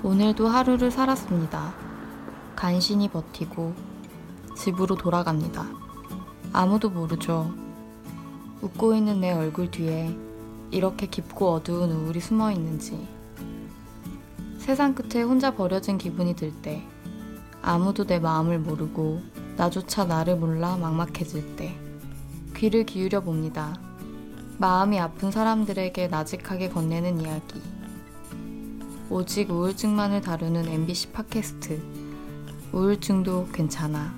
오늘도 하루를 살았습니다. 간신히 버티고 집으로 돌아갑니다. 아무도 모르죠. 웃고 있는 내 얼굴 뒤에 이렇게 깊고 어두운 우울이 숨어 있는지. 세상 끝에 혼자 버려진 기분이 들 때, 아무도 내 마음을 모르고 나조차 나를 몰라 막막해질 때, 귀를 기울여 봅니다. 마음이 아픈 사람들에게 나직하게 건네는 이야기. 오직 우울증만을 다루는 MBC 팟캐스트. 우울증도 괜찮아.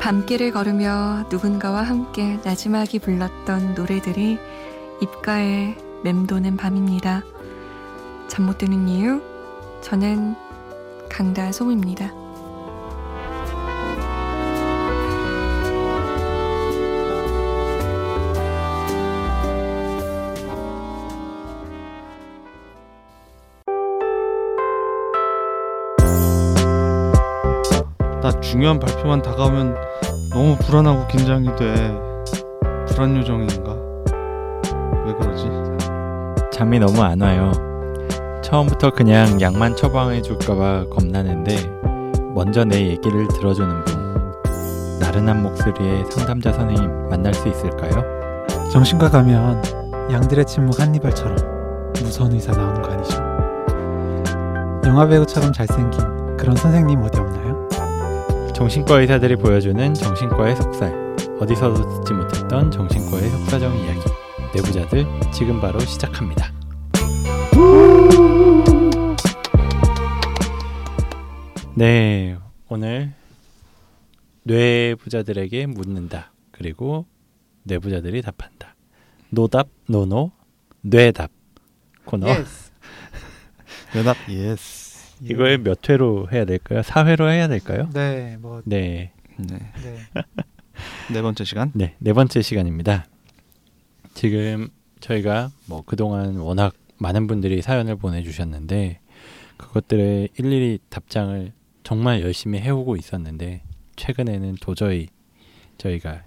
밤길을 걸으며 누군가와 함께 나지막이 불렀던 노래들이 입가에 맴도는 밤입니다. 잠 못 드는 이유? 저는 강다솜입니다. 나 중요한 발표만 다가오면 너무 불안하고 긴장이 돼. 불안 요정인가? 왜 그러지? 잠이 너무 안 와요. 처음부터 그냥 약만 처방해 줄까봐 겁나는데 먼저 내 얘기를 들어주는 분 나른한 목소리의 상담자 선생님 만날 수 있을까요? 정신과 가면 양들의 침묵 한니발처럼 무서운 의사 나오는 거 아니죠? 영화 배우처럼 잘생긴 그런 선생님 어디 없나요? 정신과 의사들이 보여주는 정신과의 속살 어디서도 듣지 못했던 정신과의 속사정 이야기 내부자들 지금 바로 시작합니다. 네, 오늘 뇌부자들에게 묻는다. 그리고 뇌부자들이 답한다. 노답, 노노, 뇌답 코너. 대답 Yes. 이걸 몇 회로 해야 될까요? 4회로 해야 될까요? 네, 뭐 네. 네. 네. 네 번째 시간. 네, 네 번째 시간입니다. 지금 저희가 뭐 그동안 워낙 많은 분들이 사연을 보내주셨는데 그것들에 일일이 답장을 정말 열심히 해오고 있었는데 최근에는 도저히 저희가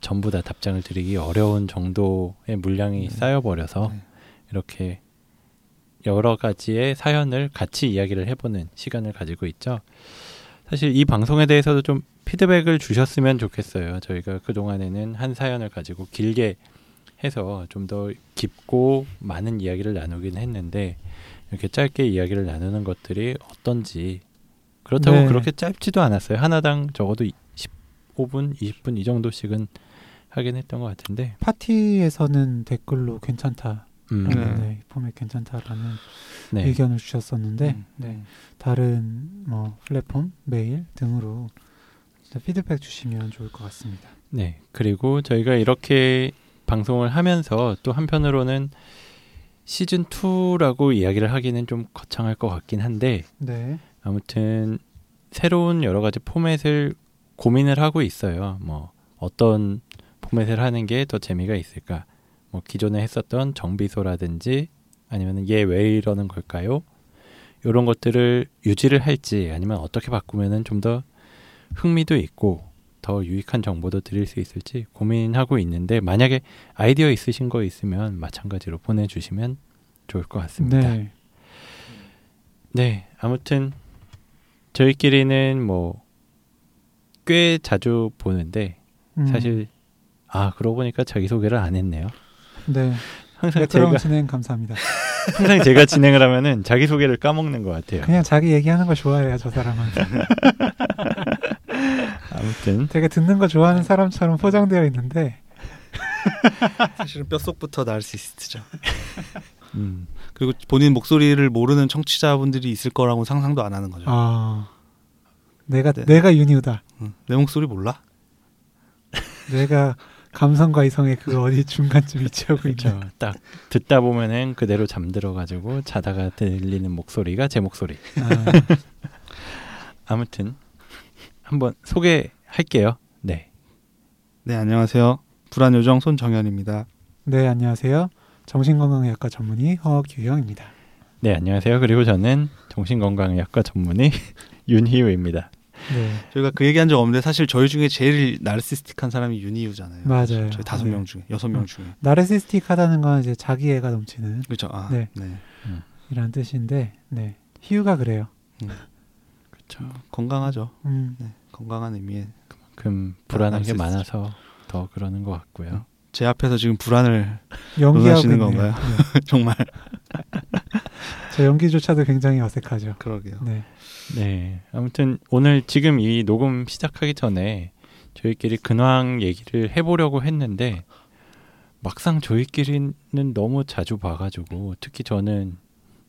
전부 다 답장을 드리기 어려운 정도의 물량이 네. 쌓여버려서 네. 이렇게 여러 가지의 사연을 같이 이야기를 해보는 시간을 가지고 있죠. 사실 이 방송에 대해서도 좀 피드백을 주셨으면 좋겠어요. 저희가 그동안에는 한 사연을 가지고 길게 해서 좀 더 깊고 많은 이야기를 나누긴 했는데 이렇게 짧게 이야기를 나누는 것들이 어떤지 그렇다고 네. 그렇게 짧지도 않았어요. 하나당 적어도 15분, 20분 이 정도씩은 하긴 했던 것 같은데 파티에서는 댓글로 괜찮다. 음, 네. 네. 이 포맷 괜찮다라는 네. 의견을 주셨었는데 음. 네. 다른 뭐 플랫폼, 메일 등으로 피드백 주시면 좋을 것 같습니다. 네. 그리고 저희가 이렇게 방송을 하면서 또 한편으로는 시즌 2라고 이야기를 하기는 좀 거창할 것 같긴 한데 네. 아무튼 새로운 여러 가지 포맷을 고민을 하고 있어요. 뭐 어떤 포맷을 하는 게 더 재미가 있을까? 뭐 기존에 했었던 정비소라든지 아니면 얘 왜 이러는 걸까요? 이런 것들을 유지를 할지 아니면 어떻게 바꾸면은 좀 더 흥미도 있고 더 유익한 정보도 드릴 수 있을지 고민하고 있는데 만약에 아이디어 있으신 거 있으면 마찬가지로 보내주시면 좋을 것 같습니다. 네. 네, 아무튼 저희끼리는 뭐 꽤 자주 보는데 음, 사실 아 그러고 보니까 자기 소개를 안 했네요. 네. 항상 제가 진행 감사합니다. 항상 제가 진행을 하면은 자기 소개를 까먹는 것 같아요. 그냥 자기 얘기하는 거 좋아해요, 저 사람은. 아무튼 되게 듣는 거 좋아하는 사람처럼 포장되어 있는데 사실은 뼛속부터 나을 수 있죠. 음, 그리고 본인 목소리를 모르는 청취자분들이 있을 거라고 상상도 안 하는 거죠. 아 내가 네. 내가 윤희우다. 응. 내 목소리 몰라? 내가 감성과 이성의 그 어디 중간쯤 위치하고 있는. 그렇죠. 딱 듣다 보면은 그대로 잠들어 가지고 자다가 들리는 목소리가 제 목소리. 아, 아무튼 한번 소개할게요. 네, 네 안녕하세요. 불안 요정 손정현입니다. 네 안녕하세요. 정신건강의학과 전문의 허규형입니다. 네, 안녕하세요. 그리고 저는 정신건강의학과 전문의 윤희우입니다. 네, 저희가 그 얘기한 적 없는데 사실 저희 중에 제일 나르시스틱한 사람이 윤희우잖아요. 맞아요. 저희 다섯 네. 명 중에 여섯 명 어. 중에 나르시스틱하다는 건 이제 자기애가 넘치는 그렇죠. 아, 네. 네. 이란 뜻인데, 네, 희유가 그래요. 그렇죠. 건강하죠. 음, 네. 건강한 의미의 그럼 불안한 게. 많아서 더 그러는 것 같고요. 제 앞에서 지금 불안을 있네요. 건가요? 네. 정말 저 연기조차도 굉장히 어색하죠. 그러게요. 네, 네, 아무튼 오늘 지금 이 녹음 시작하기 전에 저희끼리 근황 얘기를 해보려고 했는데 막상 저희끼리는 너무 자주 봐가지고 특히 저는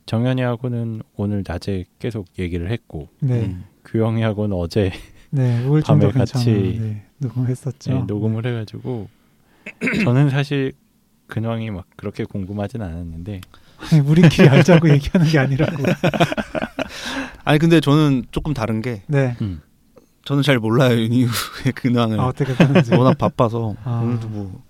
정현이하고는 오늘 낮에 계속 얘기를 했고 네, 음. 규영이하고는 어제 네, 밤에. 같이 네, 녹음했었죠. 네, 녹음을 해가지고 저는 사실 근황이 막 그렇게 궁금하진 않았는데 아니, 우리끼리 알자고 얘기하는 게 아니라고. 아니 근데 저는 조금 다른 게 네, 음, 저는 잘 몰라요 윤희우의 근황을 아, 어떻게 되는지. 워낙 바빠서 아. 오늘도 뭐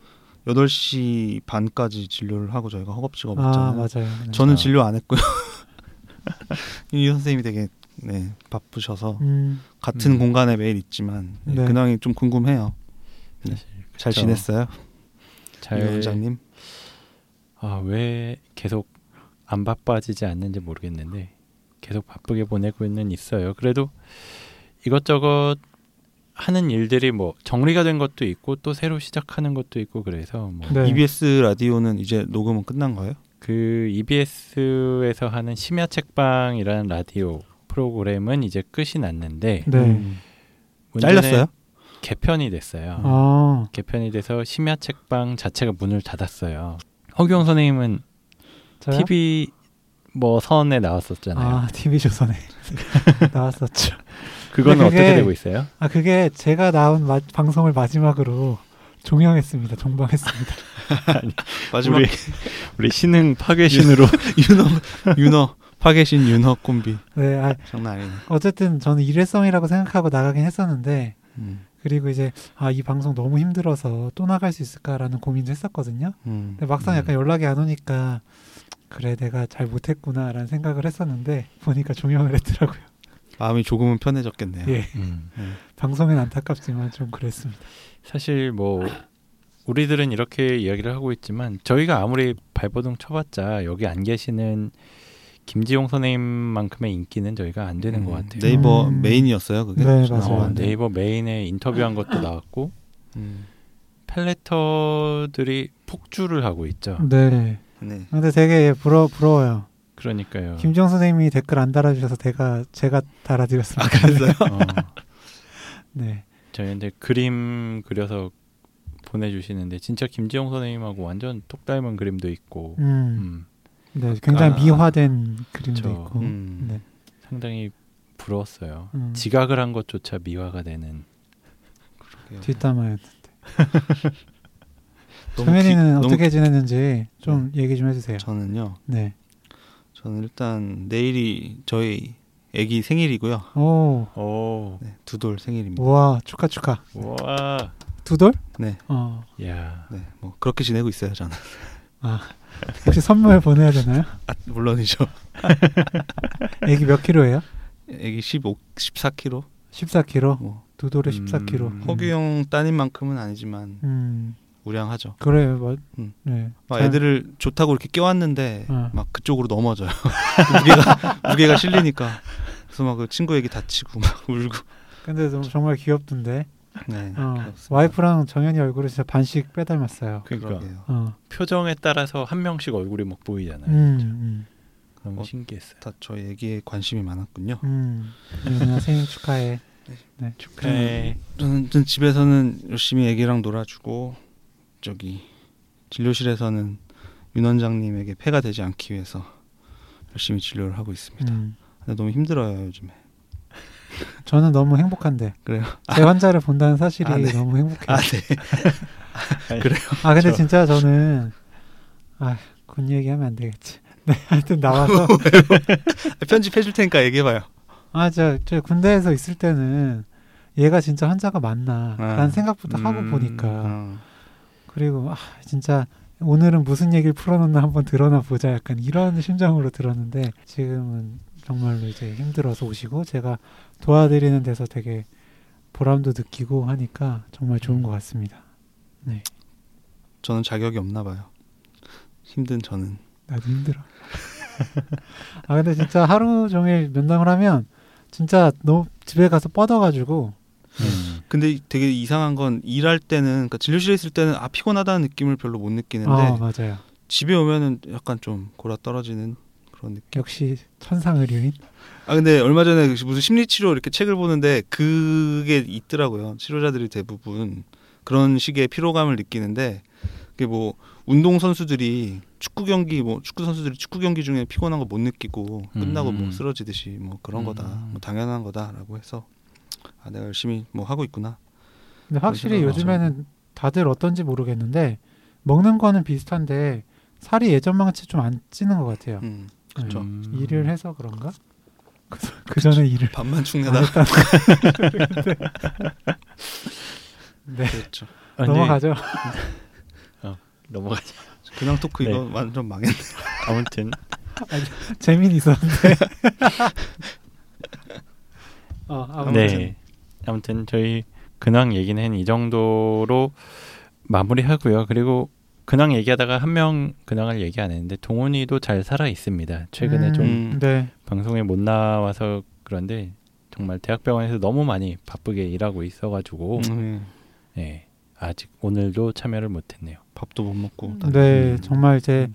8시 반까지 진료를 하고 저희가 허겁지겁 아, 했잖아요. 맞아요. 네. 저는 아. 진료 안 했고요. 이 선생님이 되게 네, 바쁘셔서 음, 같은 음. 공간에 매일 있지만 네, 네. 근황이 좀 궁금해요. 사실 잘. 지냈어요, 잘이 원장님? 아, 왜 계속 안 바빠지지 않는지 모르겠는데 계속 바쁘게 보내고는 있어요. 그래도 이것저것 하는 일들이 뭐 정리가 된 것도 있고 또 새로 시작하는 것도 있고 그래서 뭐 네. EBS 라디오는 이제 녹음은 끝난 거예요? 그 EBS에서 하는 심야 책방이라는 라디오 프로그램은 이제 끝이 났는데 네. 음. 잘렸어요? 개편이 됐어요. 아, 개편이 돼서 심야 책방 자체가 문을 닫았어요. 허경 선생님은 저요? TV 뭐 선에 나왔었잖아요. 아, TV 조선에 나왔었죠. 그거는 그게- 어떻게 되고 있어요? 아, 그게 제가 나온 마, 방송을 마지막으로 종영했습니다. 종방했습니다. 마지막 우리 우리 신흥 파괴신으로 윤어 윤어 파괴신 윤어 콤비 네, 아, 장난 아니네. 어쨌든 저는 일회성이라고 생각하고 나가긴 했었는데 음. 그리고 이제 아, 이 방송 너무 힘들어서 또 나갈 수 있을까라는 고민도 했었거든요. 음. 근데 막상 음. 약간 연락이 안 오니까 그래 내가 잘 못했구나라는 생각을 했었는데 보니까 종영을 했더라고요. 마음이 조금은 편해졌겠네요. 예, 음, 방송엔 안타깝지만 좀 그랬습니다. 사실 뭐 우리들은 이렇게 이야기를 하고 있지만 저희가 아무리 발버둥 쳐봤자 여기 안 계시는 김지용 선생님만큼의 인기는 저희가 안 되는 음. 것 같아요. 네이버 음. 메인이었어요 그게. 네, 저 맞아요. 어. 네이버 메인에 인터뷰한 것도 나왔고 음. 펠레터들이 폭주를 하고 있죠. 네. 네. 근데 되게 부러 부러워요. 그러니까요. 김정 선생님이 댓글 안 달아주셔서 제가 제가 달아드렸습니다. 아 그랬어요? 어, 네. 저희한테 그림 그려서 보내주시는데 진짜 김지용 선생님하고 완전 똑 닮은 그림도 있고 음, 음, 네, 굉장히 아. 미화된 그림도 그쵸. 있고. 음. 네. 상당히 부러웠어요. 음. 지각을 한 것조차 미화가 되는. 뒷담화였는데. 정현이는 어떻게 지냈는지 좀 얘기 좀 해주세요. 저는요. 네. 저는 일단 내일이 저희 아기 생일이고요. 오, 오, 네, 두돌 생일입니다. 우와, 축하 축하. 와, 두 돌? 네, 어, 야, 네, 뭐 그렇게 지내고 있어요. 저는 아, 혹시 선물 보내야 되나요? 아, 물론이죠. 애기 몇 킬로예요? 아기 15, 14kg. 14킬로. 뭐 두 돌에 음. 14킬로. 허규영 따님만큼은 아니지만 음, 우량하죠. 그래요. 뭐, 음. 네. 막 자, 애들을 좋다고 이렇게 껴왔는데 어. 막 그쪽으로 넘어져요. 무게가 무게가 실리니까. 그래서 막 그 친구 얘기 다치고 막 울고. 근데 좀 정말 귀엽던데. 네. 어. 와이프랑 정현이 얼굴을 진짜 반씩 빼닮았어요. 그러니까. 어, 표정에 따라서 한 명씩 얼굴이 막 보이잖아요. 음, 음, 너무 어, 신기했어요. 다 저희 애기에 관심이 많았군요. 음. 유나 생일 축하해. 네. 축하해. 저는, 저는 집에서는 열심히 애기랑 놀아주고 저기 진료실에서는 윤 원장님에게 폐가 되지 않기 위해서 열심히 진료를 하고 있습니다. 음. 근데 너무 힘들어요 요즘에. 저는 너무 행복한데 그래요? 제 환자를 본다는 사실이 아, 네. 너무 행복해요. 아 네. 아 근데 저- 진짜 저는 아 군 얘기하면 안 되겠지. 네 하여튼 나와서 편집해 줄 테니까 얘기해 봐요. 아 저 저 군대에서 있을 때는 얘가 진짜 환자가 맞나라는 아. 생각부터 하고 음, 보니까 어. 그리고 아 진짜 오늘은 무슨 얘기를 풀어놓나 한번 들어나 보자 약간 이런 심정으로 들었는데 지금은 정말로 이제 힘들어서 오시고 제가 도와드리는 데서 되게 보람도 느끼고 하니까 정말 좋은 것 같습니다. 네, 저는 자격이 없나 봐요. 힘든 저는. 나도 힘들어. 아 근데 진짜 하루 종일 면담을 하면 진짜 너무 집에 가서 뻗어가지고 음. 근데 되게 이상한 건 일할 때는 그러니까 진료실에 있을 때는 아 피곤하다는 느낌을 별로 못 느끼는데 아 맞아요. 집에 오면은 약간 좀 골아 떨어지는 그런 느낌. 역시 천상 의료인. 아 근데 얼마 전에 무슨 심리 치료 이렇게 책을 보는데 그게 있더라고요. 치료자들이 대부분 그런 식의 피로감을 느끼는데 그게 뭐 운동 선수들이 축구 경기 뭐 축구 선수들이 축구 경기 중에 피곤한 거 못 느끼고 끝나고 음. 뭐 쓰러지듯이 뭐 그런 음. 거다. 뭐 당연한 거다라고 해서 아 내가 열심히 뭐 하고 있구나. 근데 확실히 요즘에는 다들 어떤지 모르겠는데 먹는 거는 비슷한데 살이 예전만치 좀안 찌는 것 같아요. 음, 네. 그렇죠. 음. 일을 해서 그런가? 그 전에 일을 축내다. 했다. 네 그렇죠. 아니, 넘어가죠. 넘어가자. 그냥 토크 네. 이거 완전 망했네. 아무튼 재미는 있었는데. 어, 아무튼 네. 아무튼 저희 근황 얘기는 이 정도로 마무리하고요. 그리고 근황 얘기하다가 한 명 근황을 얘기 안 했는데 동훈이도 잘 살아 있습니다. 최근에 음, 좀 네. 방송에 못 나와서 그런데 정말 대학병원에서 너무 많이 바쁘게 일하고 있어가지고 음, 네, 아직 오늘도 참여를 못했네요. 밥도 못 먹고. 네, 음. 정말 이제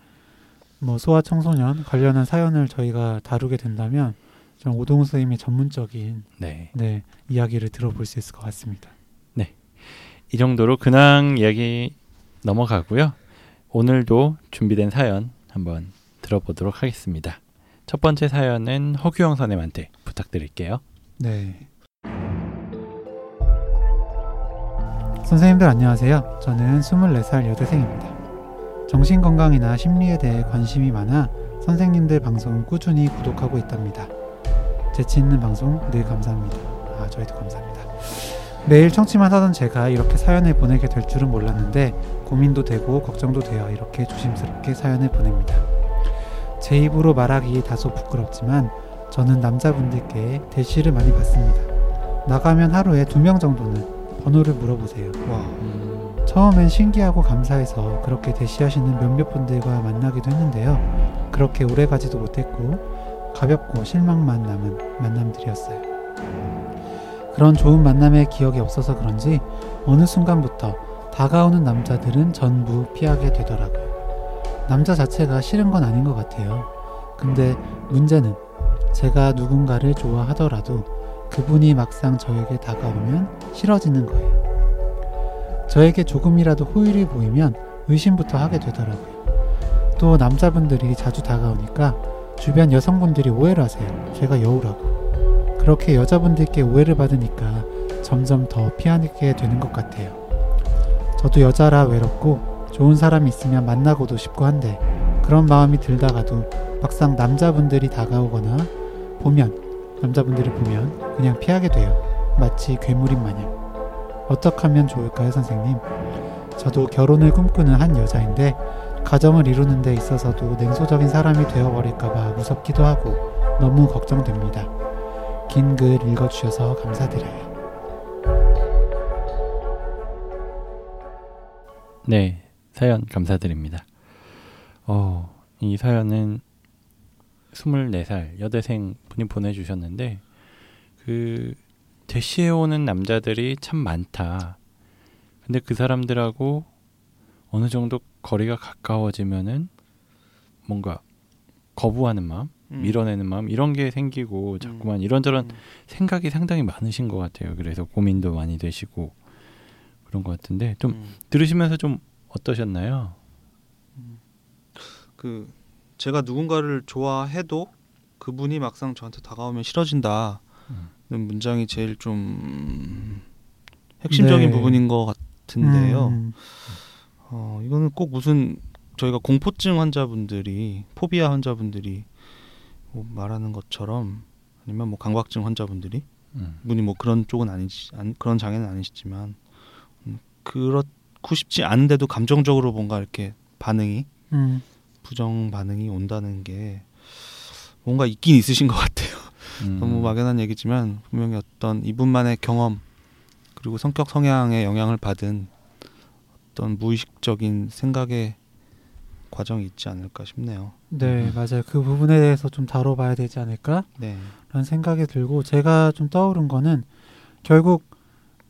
뭐 소아 청소년 관련한 사연을 저희가 다루게 된다면 좀 오동훈 선생님의 전문적인 네, 네, 이야기를 들어볼 수 있을 것 같습니다. 이 정도로 근황 이야기 넘어가고요. 오늘도 준비된 사연 한번 들어보도록 하겠습니다. 첫 번째 사연은 허규영 선생님한테 부탁드릴게요. 네. 선생님들 안녕하세요. 저는 24살 여대생입니다. 정신건강이나 심리에 대해 관심이 많아 선생님들 방송 꾸준히 구독하고 있답니다. 재치 있는 방송 늘 감사합니다. 아, 저희도 감사합니다. 매일 청취만 하던 제가 이렇게 사연을 보내게 될 줄은 몰랐는데 고민도 되고 걱정도 되어 이렇게 조심스럽게 사연을 보냅니다. 제 입으로 말하기 다소 부끄럽지만 저는 남자분들께 대시를 많이 받습니다. 나가면 하루에 두 명 정도는 번호를 물어보세요. 와. 처음엔 신기하고 감사해서 그렇게 대시하시는 몇몇 분들과 만나기도 했는데요. 그렇게 오래 가지도 못했고 가볍고 실망만 남은 만남들이었어요. 그런 좋은 만남의 기억이 없어서 그런지 어느 순간부터 다가오는 남자들은 전부 피하게 되더라고요. 남자 자체가 싫은 건 아닌 것 같아요. 근데 문제는 제가 누군가를 좋아하더라도 그분이 막상 저에게 다가오면 싫어지는 거예요. 저에게 조금이라도 호의를 보이면 의심부터 하게 되더라고요. 또 남자분들이 자주 다가오니까 주변 여성분들이 오해를 하세요. 제가 여우라고. 그렇게 여자분들께 오해를 받으니까 점점 더 피하게 되는 것 같아요. 저도 여자라 외롭고 좋은 사람이 있으면 만나고도 싶고 한데 그런 마음이 들다가도 막상 남자분들이 다가오거나 보면 남자분들을 보면 그냥 피하게 돼요. 마치 괴물인 마냥. 어떻게 하면 좋을까요, 선생님? 저도 결혼을 꿈꾸는 한 여자인데 가정을 이루는 데 있어서도 냉소적인 사람이 되어버릴까봐 무섭기도 하고 너무 걱정됩니다. 긴 글 읽어주셔서 감사드려요. 네, 사연 감사드립니다. 어, 이 사연은 24살 여대생 분이 보내주셨는데 그 대시해 오는 남자들이 참 많다. 근데 그 사람들하고 어느 정도 거리가 가까워지면은 뭔가 거부하는 마음, 음. 밀어내는 마음 이런 게 생기고 자꾸만 이런저런 음. 생각이 상당히 많으신 것 같아요. 그래서 고민도 많이 되시고 그런 것 같은데 좀 음. 들으시면서 좀 어떠셨나요? 그 제가 누군가를 좋아해도 그분이 막상 저한테 다가오면 싫어진다는 음. 문장이 제일 좀 핵심적인 네. 부분인 것 같은데요. 음, 어, 이거는 꼭 무슨 저희가 공포증 환자분들이 포비아 환자분들이 뭐 말하는 것처럼 아니면 뭐 강박증 환자분들이 음. 분이 뭐 그런 쪽은 아니지 안, 그런 장애는 아니시지만 음, 그렇고 싶지 않은데도 감정적으로 뭔가 이렇게 반응이 음, 부정 반응이 온다는 게 뭔가 있긴 있으신 것 같아요. 음. 너무 막연한 얘기지만 분명히 어떤 이분만의 경험 그리고 성격 성향에 영향을 받은 어떤 무의식적인 생각의 과정이 있지 않을까 싶네요. 네 음. 맞아요. 그 부분에 대해서 좀 다뤄봐야 되지 않을까? 네, 라는 생각이 들고 제가 좀 떠오른 거는 결국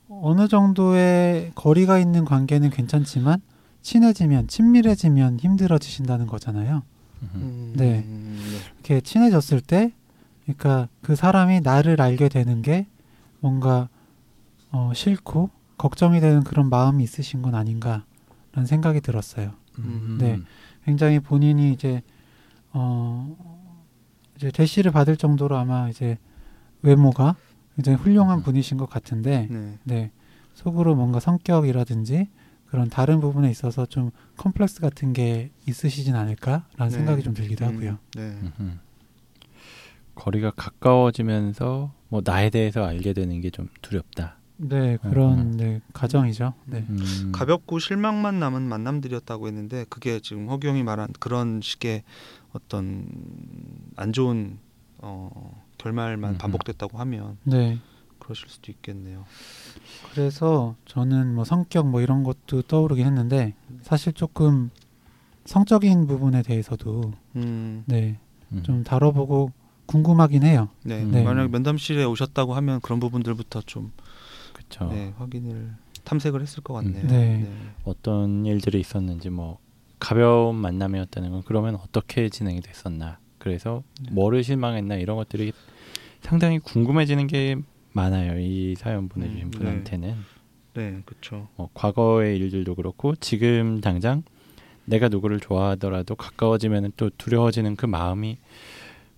어느 정도의 거리가 있는 관계는 괜찮지만 친해지면 친밀해지면 힘들어지신다는 거잖아요. 음. 네. 이렇게 친해졌을 때 그러니까 그 사람이 나를 알게 되는 게 뭔가 어, 싫고 걱정이 되는 그런 마음이 있으신 건 아닌가라는 생각이 들었어요. 음. 네. 굉장히 본인이 이제 어 이제 대시를 받을 정도로 아마 이제 외모가 굉장히 훌륭한 음. 분이신 것 같은데 네. 네 속으로 뭔가 성격이라든지 그런 다른 부분에 있어서 좀 컴플렉스 같은 게 있으시진 않을까라는 네. 생각이 좀 들기도 음, 하고요. 네. 음흠. 거리가 가까워지면서 뭐 나에 대해서 알게 되는 게 좀 두렵다. 네 그런 음. 네, 가정이죠. 네. 음. 가볍고 실망만 남은 만남들이었다고 했는데 그게 지금 허규 형이 말한 그런 식의 어떤 안 좋은 어, 결말만 음흠. 반복됐다고 하면 네. 그러실 수도 있겠네요. 그래서 저는 뭐 성격 뭐 이런 것도 떠오르긴 했는데 사실 조금 성적인 부분에 대해서도 음, 네 음. 좀 다뤄보고 궁금하긴 해요. 네. 네. 만약 면담실에 오셨다고 하면 그런 부분들부터 좀 그쵸. 네, 확인을 탐색을 했을 것 같네요. 네. 어떤 일들이 있었는지 뭐 가벼운 만남이었다는 건 그러면 어떻게 진행이 됐었나. 그래서 네. 뭐를 실망했나 이런 것들이 상당히 궁금해지는 게 많아요. 이 사연 보내주신 음, 네. 분한테는 네, 그렇죠. 뭐 과거의 일들도 그렇고 지금 당장 내가 누구를 좋아하더라도 가까워지면 또 두려워지는 그 마음이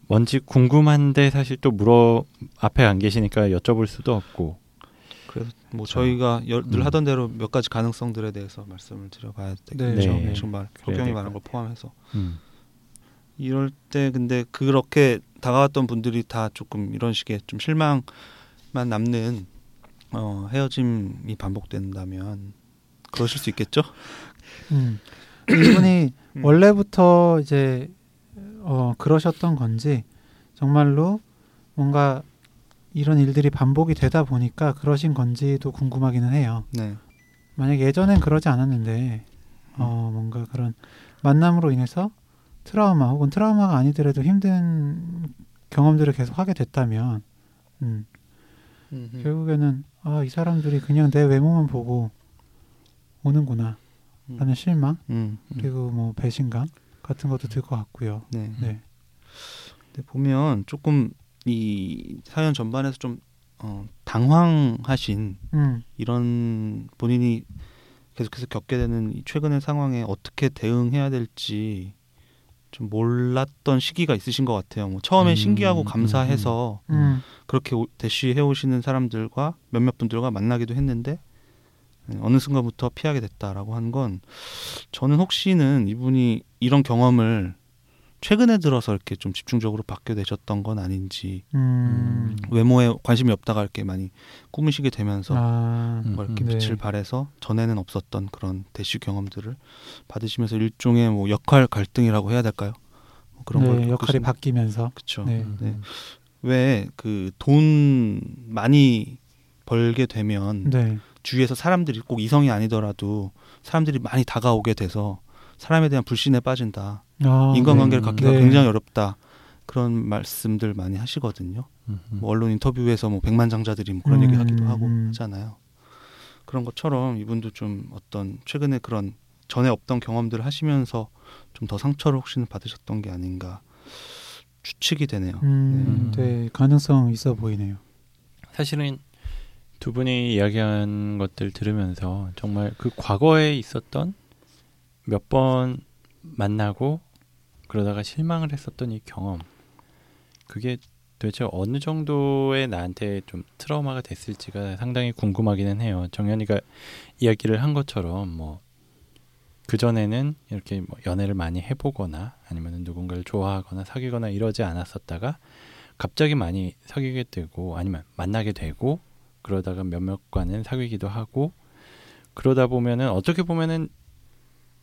뭔지 궁금한데 사실 또 물어 앞에 안 계시니까 여쭤볼 수도 없고 뭐 그렇죠. 저희가 여- 늘 음. 하던 대로 몇 가지 가능성들에 대해서 말씀을 드려봐야 되겠죠. 네. 정말 그래야 허경이 될 말한 것걸 포함해서 음. 이럴 때 근데 그렇게 다가왔던 분들이 다 조금 이런 식의 좀 실망만 남는 어, 헤어짐이 반복된다면 그러실 수 있겠죠? 음. 이분이 음. 원래부터 이제 어 그러셨던 건지 정말로 뭔가 이런 일들이 반복이 되다 보니까 그러신 건지도 궁금하기는 해요. 네. 만약 예전엔 그러지 않았는데 어 뭔가 그런 만남으로 인해서 트라우마 혹은 트라우마가 아니더라도 힘든 경험들을 계속 하게 됐다면 음, 음. 결국에는 아 이 사람들이 그냥 내 외모만 보고 오는구나 라는 실망 음. 음. 그리고 뭐 배신감 같은 것도 들 것 같고요. 네. 네. 근데 보면 조금 이 사연 전반에서 좀 어, 당황하신 음, 이런 본인이 계속해서 겪게 되는 이 최근의 상황에 어떻게 대응해야 될지 좀 몰랐던 시기가 있으신 것 같아요. 뭐 처음에 음, 신기하고 음, 감사해서 음, 그렇게 오- 대쉬해 오시는 사람들과 몇몇 분들과 만나기도 했는데 네, 어느 순간부터 피하게 됐다라고 한 건 저는 혹시는 이분이 이런 경험을 최근에 들어서 이렇게 좀 집중적으로 받게 되셨던 건 아닌지 음, 외모에 관심이 없다가 이렇게 많이 꾸미시게 되면서 아, 음. 뭐 이렇게 네. 빛을 발해서 전에는 없었던 그런 대쉬 경험들을 받으시면서 일종의 뭐 역할 갈등이라고 해야 될까요? 뭐 그런 걸 네, 역할이 겪으신- 바뀌면서 그쵸. 네. 음. 네. 왜그 돈 많이 벌게 되면 네, 주위에서 사람들이 꼭 이성이 아니더라도 사람들이 많이 다가오게 돼서 사람에 대한 불신에 빠진다. 아, 인간관계를 네. 갖기가 네. 굉장히 어렵다. 그런 말씀들 많이 하시거든요. 뭐 언론 인터뷰에서 뭐 백만장자들이 뭐 그런 얘기 음, 하기도 하고 음. 하잖아요. 그런 것처럼 이분도 좀 어떤 최근에 그런 전에 없던 경험들을 하시면서 좀 더 상처를 혹시는 받으셨던 게 아닌가 추측이 되네요. 음, 네. 네, 가능성 있어 보이네요. 사실은 두 분이 이야기한 것들 들으면서 정말 그 과거에 있었던 몇 번 만나고 그러다가 실망을 했었던 이 경험 그게 도대체 어느 정도의 나한테 좀 트라우마가 됐을지가 상당히 궁금하기는 해요. 정연이가 이야기를 한 것처럼 뭐 그전에는 이렇게 뭐 연애를 많이 해보거나 아니면 누군가를 좋아하거나 사귀거나 이러지 않았었다가 갑자기 많이 사귀게 되고 아니면 만나게 되고 그러다가 몇몇과는 사귀기도 하고 그러다 보면은 어떻게 보면은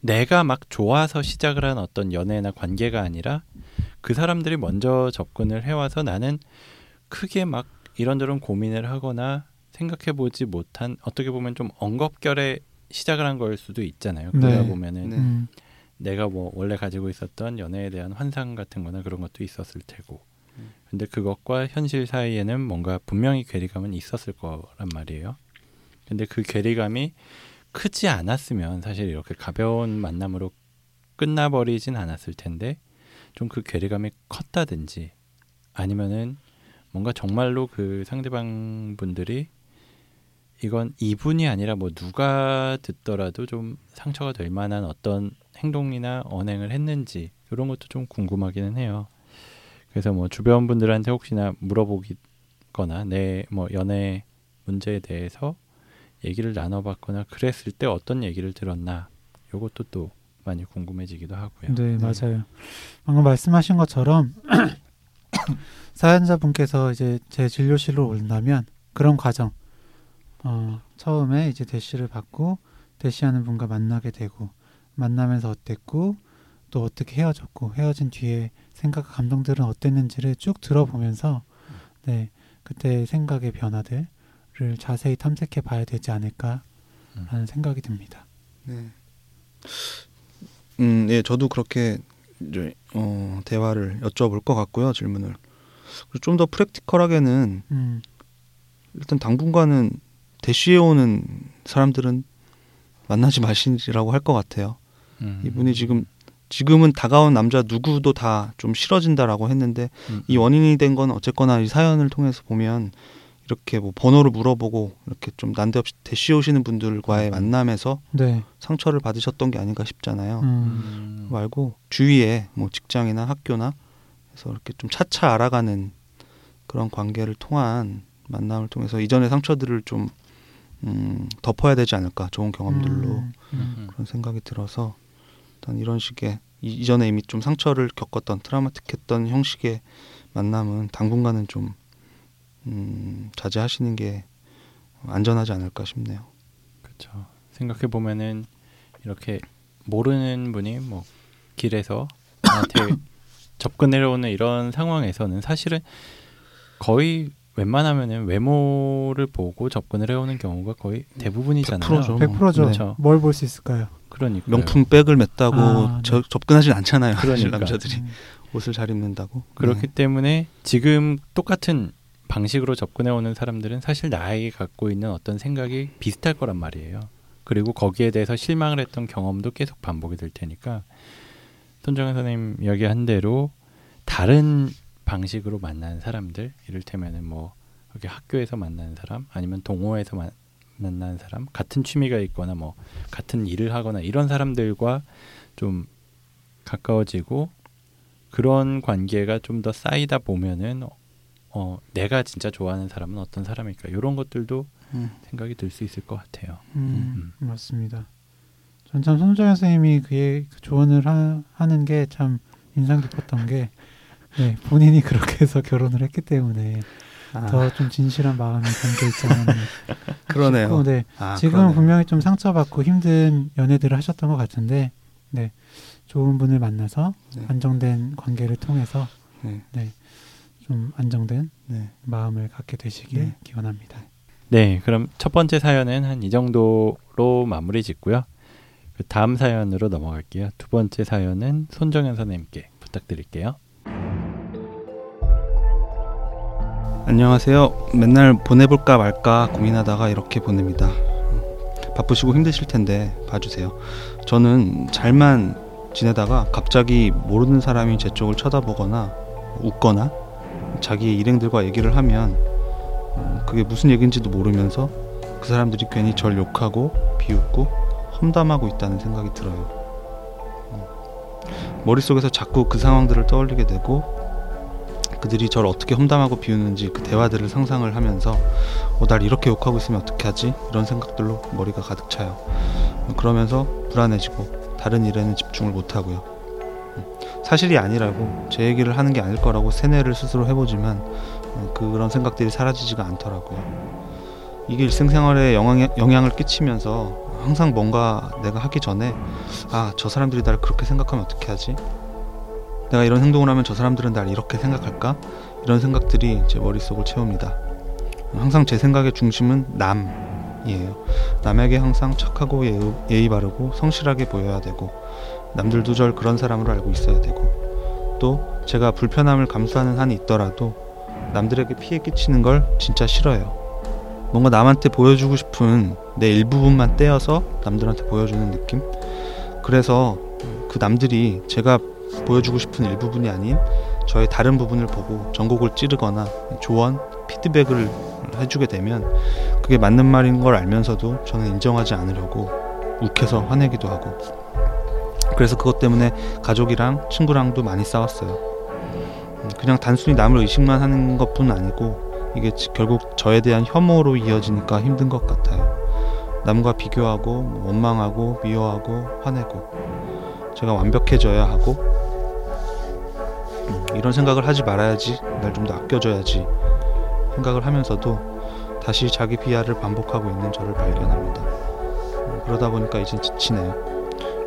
내가 막 좋아서 시작을 한 어떤 연애나 관계가 아니라 그 사람들이 먼저 접근을 해와서 나는 크게 막 이런저런 고민을 하거나 생각해보지 못한 어떻게 보면 좀 엉겁결에 시작을 한 걸 수도 있잖아요. 그러다 네. 보면은 네. 음, 내가 뭐 원래 가지고 있었던 연애에 대한 환상 같은 거나 그런 것도 있었을 테고. 음. 근데 그것과 현실 사이에는 뭔가 분명히 괴리감은 있었을 거란 말이에요. 근데 그 괴리감이 크지 않았으면 사실 이렇게 가벼운 만남으로 끝나버리진 않았을 텐데 좀 그 괴리감이 컸다든지 아니면은 뭔가 정말로 그 상대방 분들이 이건 이분이 아니라 뭐 누가 듣더라도 좀 상처가 될 만한 어떤 행동이나 언행을 했는지 이런 것도 좀 궁금하기는 해요. 그래서 뭐 주변 분들한테 혹시나 물어보기거나 내 뭐 연애 문제에 대해서 얘기를 나눠봤거나 그랬을 때 어떤 얘기를 들었나 요것도 또 많이 궁금해지기도 하고요. 네, 맞아요. 방금 말씀하신 것처럼 사연자분께서 이제 제 진료실로 온다면 그런 과정, 어, 처음에 이제 대시를 받고 대시하는 분과 만나게 되고 만나면서 어땠고 또 어떻게 헤어졌고 헤어진 뒤에 생각과 감정들은 어땠는지를 쭉 들어보면서 네 그때 생각의 변화들 을 자세히 탐색해 봐야 되지 않을까라는 음. 생각이 듭니다. 네. 음, 예, 저도 그렇게 이제 어, 대화를 여쭤볼 것 같고요, 질문을. 좀 더 프랙티컬하게는 음, 일단 당분간은 대쉬에 오는 사람들은 만나지 마시라고 할 것 같아요. 음. 이분이 지금 지금은 다가온 남자 누구도 다 좀 싫어진다라고 했는데 음, 이 원인이 된 건 어쨌거나 이 사연을 통해서 보면 이렇게 뭐 번호를 물어보고 이렇게 좀 난데없이 대쉬 오시는 분들과의 음. 만남에서 네, 상처를 받으셨던 게 아닌가 싶잖아요. 음, 음. 말고 주위에 뭐 직장이나 학교나 해서 이렇게 좀 차차 알아가는 그런 관계를 통한 만남을 통해서 이전의 상처들을 좀 음, 덮어야 되지 않을까 좋은 경험들로 음, 음. 음. 그런 생각이 들어서 일단 이런 식의 이- 이전에 이미 좀 상처를 겪었던 트라우마틱했던 형식의 만남은 당분간은 좀 음, 자제하시는 게 안전하지 않을까 싶네요. 그렇죠. 생각해 보면은 이렇게 모르는 분이 뭐 길에서 나한테 접근해 오는 이런 상황에서는 사실은 거의 웬만하면은 외모를 보고 접근을 해오는 경우가 거의 대부분이잖아요. 100% 죠. 100%죠. 그렇죠. 뭘볼 수 있을까요? 그러니까 명품 백을 맸다고 아, 저, 접근하진 않잖아요. 사실 그러니까. 남자들이 음, 옷을 잘 입는다고. 그렇기 네. 때문에 지금 똑같은 방식으로 접근해 오는 사람들은 사실 나에게 갖고 있는 어떤 생각이 비슷할 거란 말이에요. 그리고 거기에 대해서 실망을 했던 경험도 계속 반복이 될 테니까 손정현 선생님 이야기한 대로 다른 방식으로 만나는 사람들 이를테면은 뭐 여기 학교에서 만나는 사람 아니면 동호회에서 만, 만나는 사람 같은 취미가 있거나 뭐 같은 일을 하거나 이런 사람들과 좀 가까워지고 그런 관계가 좀 더 쌓이다 보면은 어 내가 진짜 좋아하는 사람은 어떤 사람일까 이런 것들도 음. 생각이 들 수 있을 것 같아요. 음, 맞습니다. 전 참 손정현 선생님이 그, 그 조언을 하, 하는 게 참 인상 깊었던 게 네, 본인이 그렇게 해서 결혼을 했기 때문에 아, 더좀 진실한 마음이 담겨 있지 않았나 그러네요. 싶고, 네, 아, 지금은 그러네요. 분명히 좀 상처받고 힘든 연애들을 하셨던 것 같은데 네, 좋은 분을 만나서 네. 안정된 관계를 통해서 네. 네, 좀 안정된 네. 마음을 갖게 되시길 네. 기원합니다. 네, 그럼 첫 번째 사연은 한 이 정도로 마무리 짓고요. 그 다음 사연으로 넘어갈게요. 두 번째 사연은 손정현 선생님께 부탁드릴게요. 안녕하세요. 맨날 보내볼까 말까 고민하다가 이렇게 보냅니다. 음, 바쁘시고 힘드실 텐데 봐주세요. 저는 잘만 지내다가 갑자기 모르는 사람이 제 쪽을 쳐다보거나 웃거나 자기의 일행들과 얘기를 하면 음, 그게 무슨 얘기인지도 모르면서 그 사람들이 괜히 절 욕하고 비웃고 험담하고 있다는 생각이 들어요. 음, 머릿속에서 자꾸 그 상황들을 떠올리게 되고 그들이 저를 어떻게 험담하고 비우는지 그 대화들을 상상을 하면서 어, 날 이렇게 욕하고 있으면 어떻게 하지? 이런 생각들로 머리가 가득 차요. 어, 그러면서 불안해지고 다른 일에는 집중을 못 하고요. 음, 사실이 아니라고 제 얘기를 하는 게 아닐 거라고 세뇌를 스스로 해보지만 어, 그런 생각들이 사라지지가 않더라고요. 이게 일생생활에 영향, 영향 을 끼치면서 항상 뭔가 내가 하기 전에 아 저 사람들이 나를 그렇게 생각하면 어떻게 하지? 내가 이런 행동을 하면 저 사람들은 날 이렇게 생각할까? 이런 생각들이 제 머릿속을 채웁니다. 항상 제 생각의 중심은 남이에요. 남에게 항상 착하고 예의, 예의 바르고 성실하게 보여야 되고 남들도 절 그런 사람으로 알고 있어야 되고 또 제가 불편함을 감수하는 한이 있더라도 남들에게 피해 끼치는 걸 진짜 싫어요. 뭔가 남한테 보여주고 싶은 내 일부분만 떼어서 남들한테 보여주는 느낌? 그래서 그 남들이 제가 보여주고 싶은 일부분이 아닌 저의 다른 부분을 보고 전곡을 찌르거나 조언, 피드백을 해주게 되면 그게 맞는 말인 걸 알면서도 저는 인정하지 않으려고 욱해서 화내기도 하고 그래서 그것 때문에 가족이랑 친구랑도 많이 싸웠어요. 그냥 단순히 남을 의식만 하는 것뿐 아니고 이게 결국 저에 대한 혐오로 이어지니까 힘든 것 같아요. 남과 비교하고 뭐 원망하고 미워하고 화내고 제가 완벽해져야 하고 음, 이런 생각을 하지 말아야지 날 좀 더 아껴줘야지 생각을 하면서도 다시 자기 비하를 반복하고 있는 저를 발견합니다. 음, 그러다 보니까 이제 지치네요.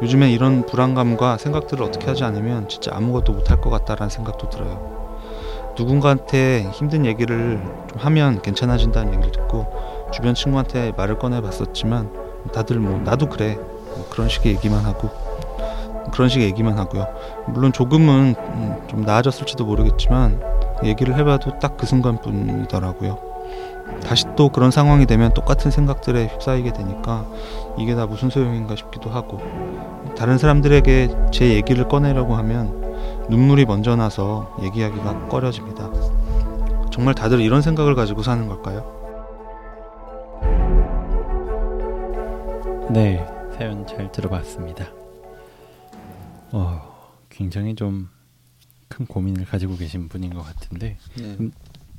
요즘에 이런 불안감과 생각들을 어떻게 하지 않으면 진짜 아무것도 못할 것 같다라는 생각도 들어요. 누군가한테 힘든 얘기를 좀 하면 괜찮아진다는 얘기를 듣고 주변 친구한테 말을 꺼내 봤었지만 다들 뭐 나도 그래 뭐 그런 식의 얘기만 하고 그런 식의 얘기만 하고요. 물론 조금은 음, 좀 나아졌을지도 모르겠지만 얘기를 해봐도 딱 그 순간뿐이더라고요. 다시 또 그런 상황이 되면 똑같은 생각들에 휩싸이게 되니까 이게 다 무슨 소용인가 싶기도 하고 다른 사람들에게 제 얘기를 꺼내려고 하면 눈물이 먼저 나서 얘기하기가 꺼려집니다. 정말 다들 이런 생각을 가지고 사는 걸까요? 네, 사연 잘 들어봤습니다. 어, 굉장히 좀 큰 고민을 가지고 계신 분인 것 같은데 네.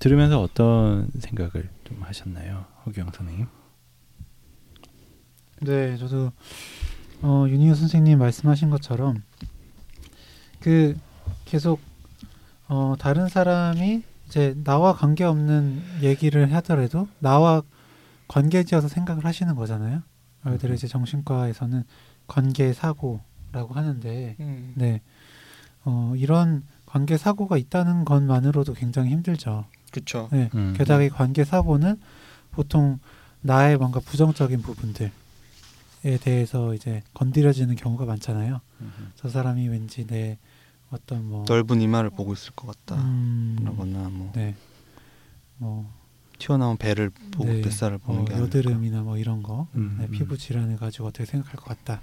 들으면서 어떤 생각을 좀 하셨나요, 허경 선생님? 네, 저도 어, 윤희호 선생님 말씀하신 것처럼 그 계속 어, 다른 사람이 이제 나와 관계 없는 얘기를 하더라도 나와 관계지어서 생각을 하시는 거잖아요. 말 그대로 이제 정신과에서는 관계 사고라고 하는데, 음. 네, 어, 이런 관계 사고가 있다는 것만으로도 굉장히 힘들죠. 그렇죠. 네, 음. 게다가 이 관계 사고는 보통 나의 뭔가 부정적인 부분들에 대해서 이제 건드려지는 경우가 많잖아요. 음. 저 사람이 왠지 내 어떤 뭐 넓은 이마를 보고 있을 것 같다. 음, 라거나 뭐 네, 뭐 튀어나온 배를 보고 네, 뱃살을 보는 어, 게. 여드름이나 뭐 이런 거, 음, 네, 음. 피부 질환을 가지고 어떻게 생각할 것 같다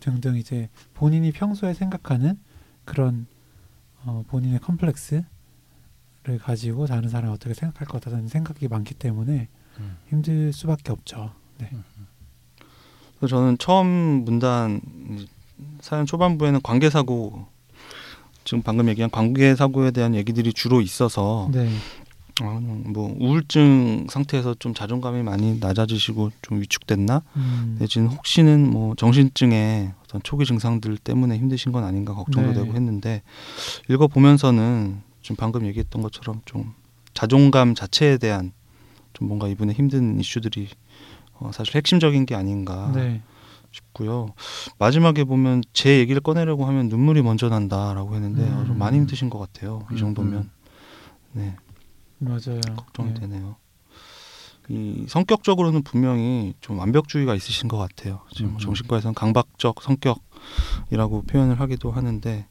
등등 이제 본인이 평소에 생각하는 그런 어, 본인의 컴플렉스 를 가지고 다른 사람이 어떻게 생각할 것 같다는 생각이 많기 때문에 음. 힘들 수밖에 없죠. 네. 그래서 저는 처음 문단 사연 초반부에는 관계 사고 지금 방금 얘기한 관계 사고에 대한 얘기들이 주로 있어서 네. 어, 뭐 우울증 상태에서 좀 자존감이 많이 낮아지시고 좀 위축됐나 음, 내지는 혹시는 뭐 정신증의 어떤 초기 증상들 때문에 힘드신 건 아닌가 걱정도 네. 되고 했는데 읽어 보면서는 지금 방금 얘기했던 것처럼 좀 자존감 자체에 대한 좀 뭔가 이분의 힘든 이슈들이 어, 사실 핵심적인 게 아닌가 네. 싶고요. 마지막에 보면 제 얘기를 꺼내려고 하면 눈물이 먼저 난다라고 했는데 음. 어, 좀 많이 힘드신 것 같아요. 이 음, 정도면 네 맞아요. 걱정이 네. 되네요. 이 성격적으로는 분명히 좀 완벽주의가 있으신 것 같아요. 지금 음. 정신과에서는 강박적 성격이라고 표현을 하기도 하는데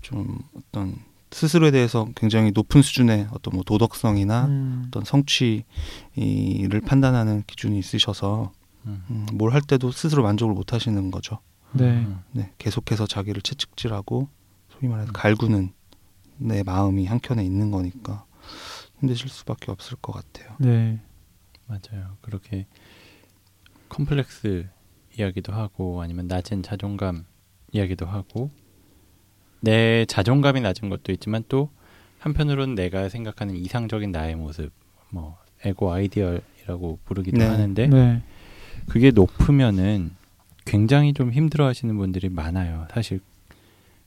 좀 어떤 스스로에 대해서 굉장히 높은 수준의 어떤 뭐 도덕성이나 음, 어떤 성취를 판단하는 기준이 있으셔서 음. 음, 뭘할 때도 스스로 만족을 못 하시는 거죠. 네. 음. 네, 계속해서 자기를 채찍질하고 소위 말해서 음. 갈구는 내 마음이 한켠에 있는 거니까 힘드실 수밖에 없을 것 같아요. 네. 맞아요. 그렇게 컴플렉스 이야기도 하고 아니면 낮은 자존감 이야기도 하고 내 자존감이 낮은 것도 있지만 또 한편으로는 내가 생각하는 이상적인 나의 모습 뭐 에고 아이디얼이라고 부르기도 네. 하는데 네. 그게 높으면은 굉장히 좀 힘들어 하시는 분들이 많아요. 사실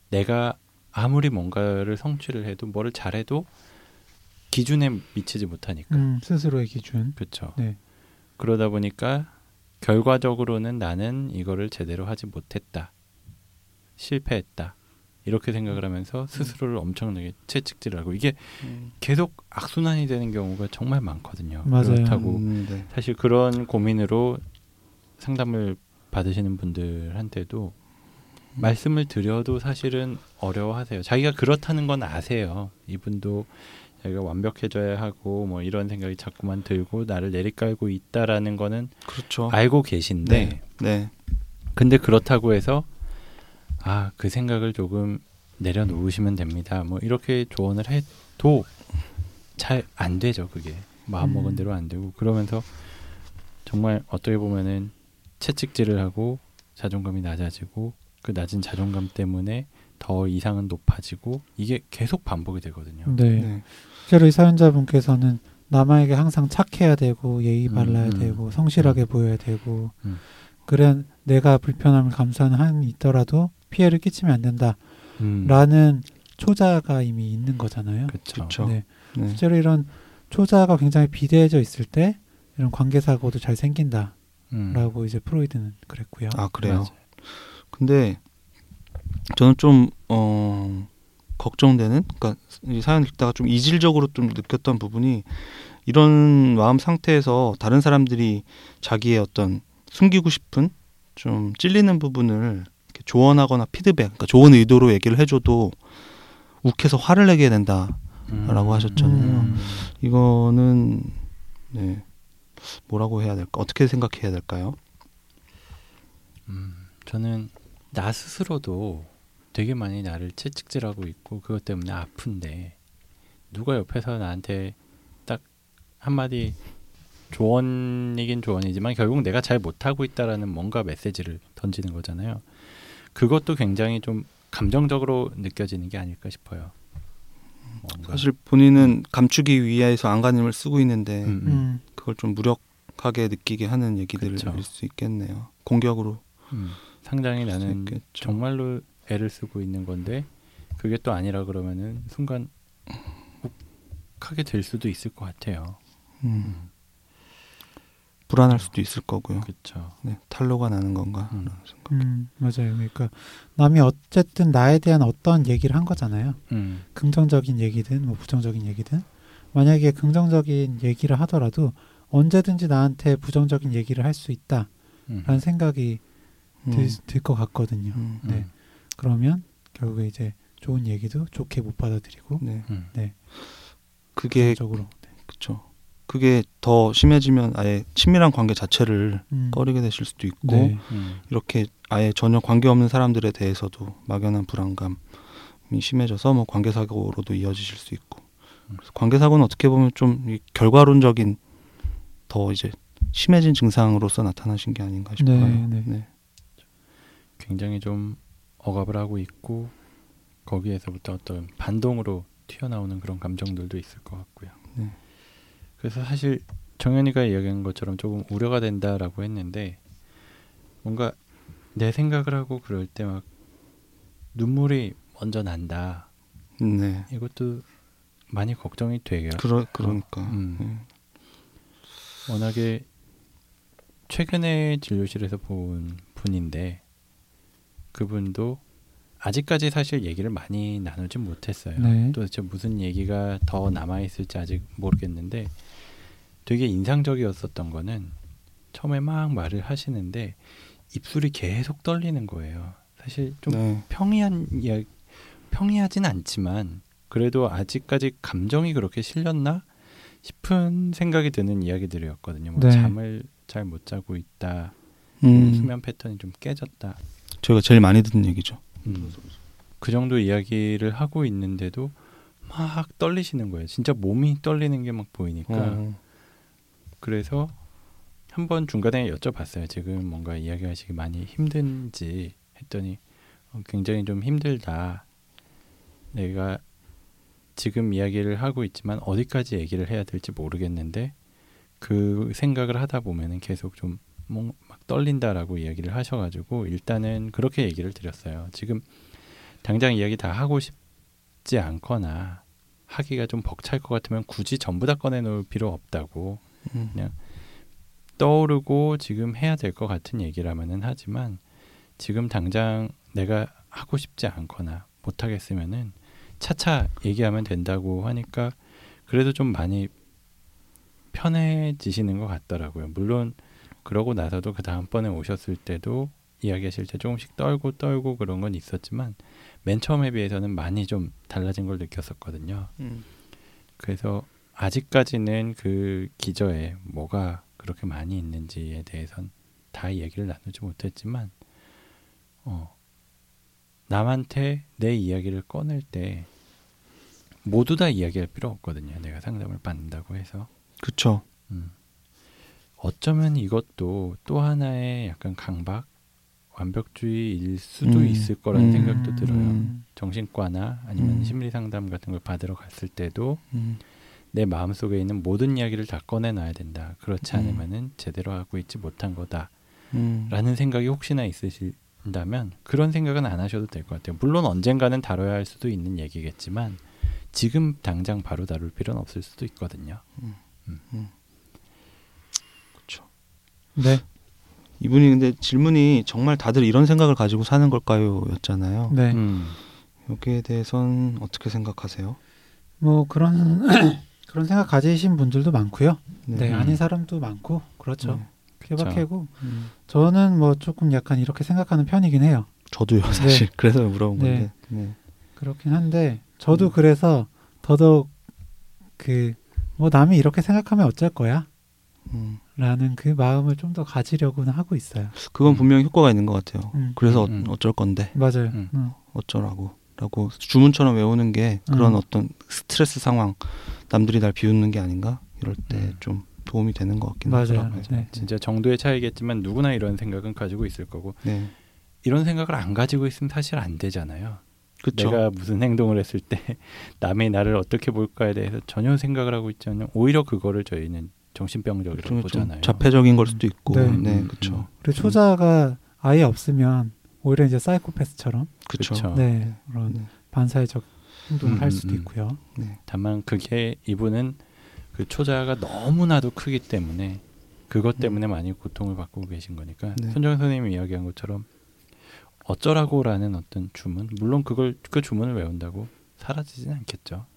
내가 아무리 뭔가를 성취를 해도 뭐를 잘해도 기준에 미치지 못하니까. 음, 스스로의 기준. 그렇죠. 네. 그러다 보니까 결과적으로는 나는 이거를 제대로 하지 못했다. 실패했다. 이렇게 생각을 하면서 스스로를 엄청나게 채찍질을 하고 이게 음. 계속 악순환이 되는 경우가 정말 많거든요. 맞아요. 그렇다고 음, 네. 사실 그런 고민으로 상담을 받으시는 분들한테도 말씀을 드려도 사실은 어려워하세요. 자기가 그렇다는 건 아세요. 이분도 자기가 완벽해져야 하고 뭐 이런 생각이 자꾸만 들고 나를 내리깔고 있다라는 거는 그렇죠. 알고 계신데 네. 네. 근데 그렇다고 해서 아 그 생각을 조금 내려놓으시면 됩니다. 뭐 이렇게 조언을 해도 잘 안 되죠. 그게 마음 먹은 음. 대로 안 되고 그러면서 정말 어떻게 보면은 채찍질을 하고 자존감이 낮아지고 그 낮은 자존감 때문에 더 이상은 높아지고 이게 계속 반복이 되거든요. 네. 네. 실제로 이 사연자분께서는 남에게 항상 착해야 되고 예의 음, 발라야 음. 되고 성실하게 보여야 되고 음. 그래 내가 불편함을 감수하는 한이 있더라도 피해를 끼치면 안 된다 음, 라는 초자가 이미 있는 거잖아요. 그렇죠. 네. 네. 실제로 이런 초자가 굉장히 비대해져 있을 때 이런 관계 사고도 잘 생긴다라고 음, 이제 프로이드는 그랬고요. 아 그래요. 맞아요. 근데 저는 좀 어, 걱정되는, 그러니까 이 사연 읽다가 좀 이질적으로 좀 느꼈던 부분이 이런 마음 상태에서 다른 사람들이 자기의 어떤 숨기고 싶은 좀 찔리는 부분을 조언하거나 피드백, 그러니까 좋은 의도로 얘기를 해줘도 욱해서 화를 내게 된다라고 음, 하셨잖아요. 음. 이거는 네 뭐라고 해야 될까? 어떻게 생각해야 될까요? 음, 저는 나 스스로도 되게 많이 나를 채찍질하고 있고 그것 때문에 아픈데 누가 옆에서 나한테 딱 한마디 조언이긴 조언이지만 결국 내가 잘 못하고 있다라는 뭔가 메시지를 던지는 거잖아요. 그것도 굉장히 좀 감정적으로 느껴지는 게 아닐까 싶어요. 뭔가. 사실 본인은 감추기 위해서 안간힘을 쓰고 있는데 음, 음. 음. 그걸 좀 무력하게 느끼게 하는 얘기들일 그쵸. 수 있겠네요. 공격으로 음. 상당히 나는 있겠죠. 정말로 애를 쓰고 있는 건데 그게 또 아니라 그러면은 순간 욱하게 될 수도 있을 것 같아요. 음, 불안할 수도 있을 거고요. 그렇죠. 네, 탈로가 나는 건가? 음. 라는 생각. 음, 맞아요. 그러니까 남이 어쨌든 나에 대한 어떤 얘기를 한 거잖아요. 음. 긍정적인 얘기든 뭐 부정적인 얘기든 만약에 긍정적인 얘기를 하더라도 언제든지 나한테 부정적인 얘기를 할 수 있다라는 음. 생각이 음, 들것 같거든요. 음, 네. 그러면 결국에 이제 좋은 얘기도 좋게 못 받아들이고 네. 음. 네. 그게 적으로 그렇죠. 그게 더 심해지면 아예 친밀한 관계 자체를 음. 꺼리게 되실 수도 있고 네. 음. 이렇게 아예 전혀 관계 없는 사람들에 대해서도 막연한 불안감이 심해져서 뭐 관계 사고로도 이어지실 수 있고 음. 그래서 관계 사고는 어떻게 보면 좀이 결과론적인 더 이제 심해진 증상으로서 나타나신 게 아닌가 싶어요. 네, 네. 굉장히 좀 억압을 하고 있고 거기에서부터 어떤 반동으로 튀어나오는 그런 감정들도 있을 것 같고요. 네. 그래서 사실 정현이가 이야기한 것처럼 조금 우려가 된다라고 했는데 뭔가 내 생각을 하고 그럴 때 막 눈물이 먼저 난다. 네. 이것도 많이 걱정이 되게요. 그러 그러니까. 음. 네. 워낙에 최근에 진료실에서 본 분인데 그분도 아직까지 사실 얘기를 많이 나누지 못했어요. 네. 도대체 무슨 얘기가 더 남아 있을지 아직 모르겠는데 되게 인상적이었었던 거는 처음에 막 말을 하시는데 입술이 계속 떨리는 거예요. 사실 좀 네. 평이한 이야 평이하진 않지만 그래도 아직까지 감정이 그렇게 실렸나 싶은 생각이 드는 이야기들이었거든요. 뭐 네. 잠을 잘 못 자고 있다, 음, 수면 패턴이 좀 깨졌다. 저희가 제일 많이 듣는 얘기죠. 음. 그 정도 이야기를 하고 있는데도 막 떨리시는 거예요. 진짜 몸이 떨리는 게 막 보이니까. 어, 그래서 한번 중간에 여쭤봤어요. 지금 뭔가 이야기하시기 많이 힘든지 했더니 어, 굉장히 좀 힘들다. 내가 지금 이야기를 하고 있지만 어디까지 얘기를 해야 될지 모르겠는데 그 생각을 하다 보면은 계속 좀막 떨린다라고 이야기를 하셔가지고 일단은 그렇게 얘기를 드렸어요. 지금 당장 이야기 다 하고 싶지 않거나 하기가 좀 벅찰 것 같으면 굳이 전부 다 꺼내놓을 필요 없다고 음. 떠오르고 지금 해야 될 것 같은 얘기라면은 하지만 지금 당장 내가 하고 싶지 않거나 못 하겠으면은 차차 얘기하면 된다고 하니까 그래도 좀 많이 편해지시는 것 같더라고요. 물론 그러고 나서도 그 다음번에 오셨을 때도 이야기하실 때 조금씩 떨고 떨고 그런 건 있었지만 맨 처음에 비해서는 많이 좀 달라진 걸 느꼈었거든요. 음. 그래서 아직까지는 그 기저에 뭐가 그렇게 많이 있는지에 대해선 다 얘기를 나누지 못했지만 어 남한테 내 이야기를 꺼낼 때 모두 다 이야기할 필요 없거든요. 내가 상담을 받는다고 해서 그쵸. 음. 어쩌면 이것도 또 하나의 약간 강박 완벽주의일 수도 음. 있을 거라는 음. 생각도 들어요. 음. 정신과나 아니면 음. 심리 상담 같은 걸 받으러 갔을 때도 음. 내 마음 속에 있는 모든 이야기를 다 꺼내놔야 된다. 그렇지 음. 않으면은 제대로 하고 있지 못한 거다 라는 음. 생각이 혹시나 있으신다면 그런 생각은 안 하셔도 될 것 같아요. 물론 언젠가는 다뤄야 할 수도 있는 얘기겠지만 지금 당장 바로 다룰 필요는 없을 수도 있거든요. 그쵸. 네, 이분이 근데 질문이 정말 다들 이런 생각을 가지고 사는 걸까요?였잖아요. 네. 음. 여기에 대해선 어떻게 생각하세요? 뭐 그런 그런 생각 가지신 분들도 많고요. 네, 음. 아닌 사람도 많고 그렇죠. 네. 케바케고 음. 저는 뭐 조금 약간 이렇게 생각하는 편이긴 해요. 저도요 사실 그래서 물어본 건데. 네. 그렇긴 한데 저도 음. 그래서 더더욱 그 뭐 남이 이렇게 생각하면 어쩔 거야 음. 라는 그 마음을 좀 더 가지려고는 하고 있어요. 그건 분명히 효과가 있는 것 같아요. 음. 그래서 음. 어, 어쩔 건데 맞아요. 음. 음. 어쩌라고 라고 주문처럼 외우는 게 그런 음. 어떤 스트레스 상황 남들이 날 비웃는 게 아닌가 이럴 때 음. 좀 도움이 되는 것 같긴 맞아요. 하더라고요. 네. 진짜 정도의 차이겠지만 누구나 이런 생각은 가지고 있을 거고 네. 이런 생각을 안 가지고 있으면 사실 안 되잖아요. 그쵸. 내가 무슨 행동을 했을 때 남이 나를 어떻게 볼까에 대해서 전혀 생각을 하고 있지 않으면 오히려 그거를 저희는 정신병적이라고 좀, 좀 보잖아요. 자폐적인 걸 수도 있고. 네. 네, 음, 그쵸. 음. 그리고 초자가 아예 없으면 오히려 이제 사이코패스처럼 그쵸. 그쵸. 네 그런 네. 반사회적 행동을 음, 할 수도 음. 있고요. 네. 다만 그게 이분은 그 초자가 너무나도 크기 때문에 그것 때문에 많이 고통을 받고 계신 거니까 네. 손정 선생님이 이야기한 것처럼 어쩌라고라는 어떤 주문 물론 그걸 그 주문을 외운다고 사라지진 않겠죠.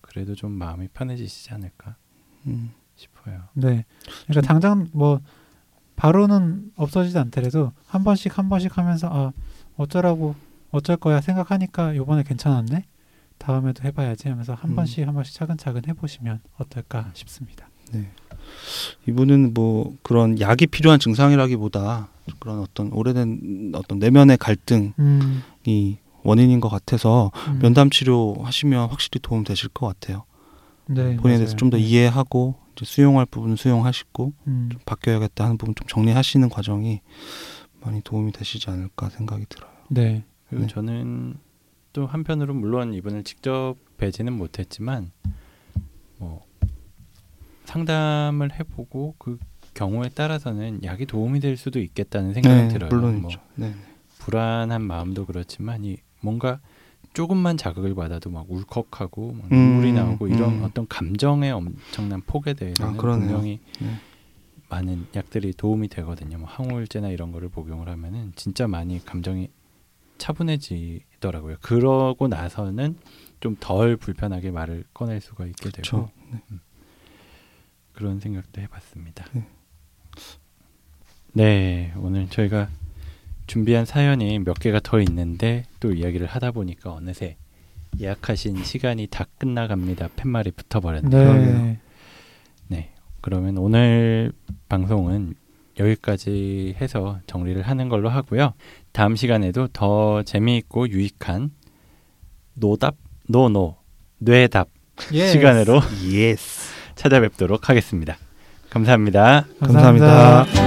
그래도 좀 마음이 편해지시지 않을까 음. 싶어요. 네. 그러니까 당장 뭐 바로는 없어지지 않더라도 한 번씩 한 번씩 하면서 아 어쩌라고 어쩔 거야 생각하니까 요번에 괜찮았네. 다음에도 해봐야지 하면서 한 음. 번씩 한 번씩 차근차근 해보시면 어떨까 싶습니다. 네. 이분은 뭐 그런 약이 필요한 증상이라기보다 그런 어떤 오래된 어떤 내면의 갈등이 음, 원인인 것 같아서 음. 면담 치료 하시면 확실히 도움 되실 것 같아요. 네, 본인에 대해서 맞아요. 좀더 네. 이해하고 수용할 부분 수용하시고 음, 좀 바뀌어야겠다 하는 부분 좀 정리하시는 과정이 많이 도움이 되시지 않을까 생각이 들어요. 네. 그리고 네. 저는 또 한편으로 물론 이분을 직접 뵈지는 못했지만 뭐 상담을 해보고 그 경우에 따라서는 약이 도움이 될 수도 있겠다는 생각이 들어요. 물론이죠. 뭐 네. 불안한 마음도 그렇지만 이 뭔가 조금만 자극을 받아도 막 울컥하고 막 음, 눈물이 나오고 이런 음. 어떤 감정의 엄청난 폭에 대해서는 아. 분명히 네. 많은 약들이 도움이 되거든요. 뭐 항우울제나 이런 거를 복용을 하면은 진짜 많이 감정이 차분해지더라고요. 그러고 나서는 좀 덜 불편하게 말을 꺼낼 수가 있게 되고 그렇죠. 네. 그런 생각도 해봤습니다. 네. 네, 오늘 저희가 준비한 사연이 몇 개가 더 있는데 또 이야기를 하다 보니까 어느새 예약하신 시간이 다 끝나갑니다. 팻말이 붙어버렸네요. 네. 네, 그러면 오늘 방송은 여기까지 해서 정리를 하는 걸로 하고요. 다음 시간에도 더 재미있고 유익한 노답, No No, 대답 Yes. 시간으로 Yes. 찾아뵙도록 하겠습니다. 감사합니다. 감사합니다.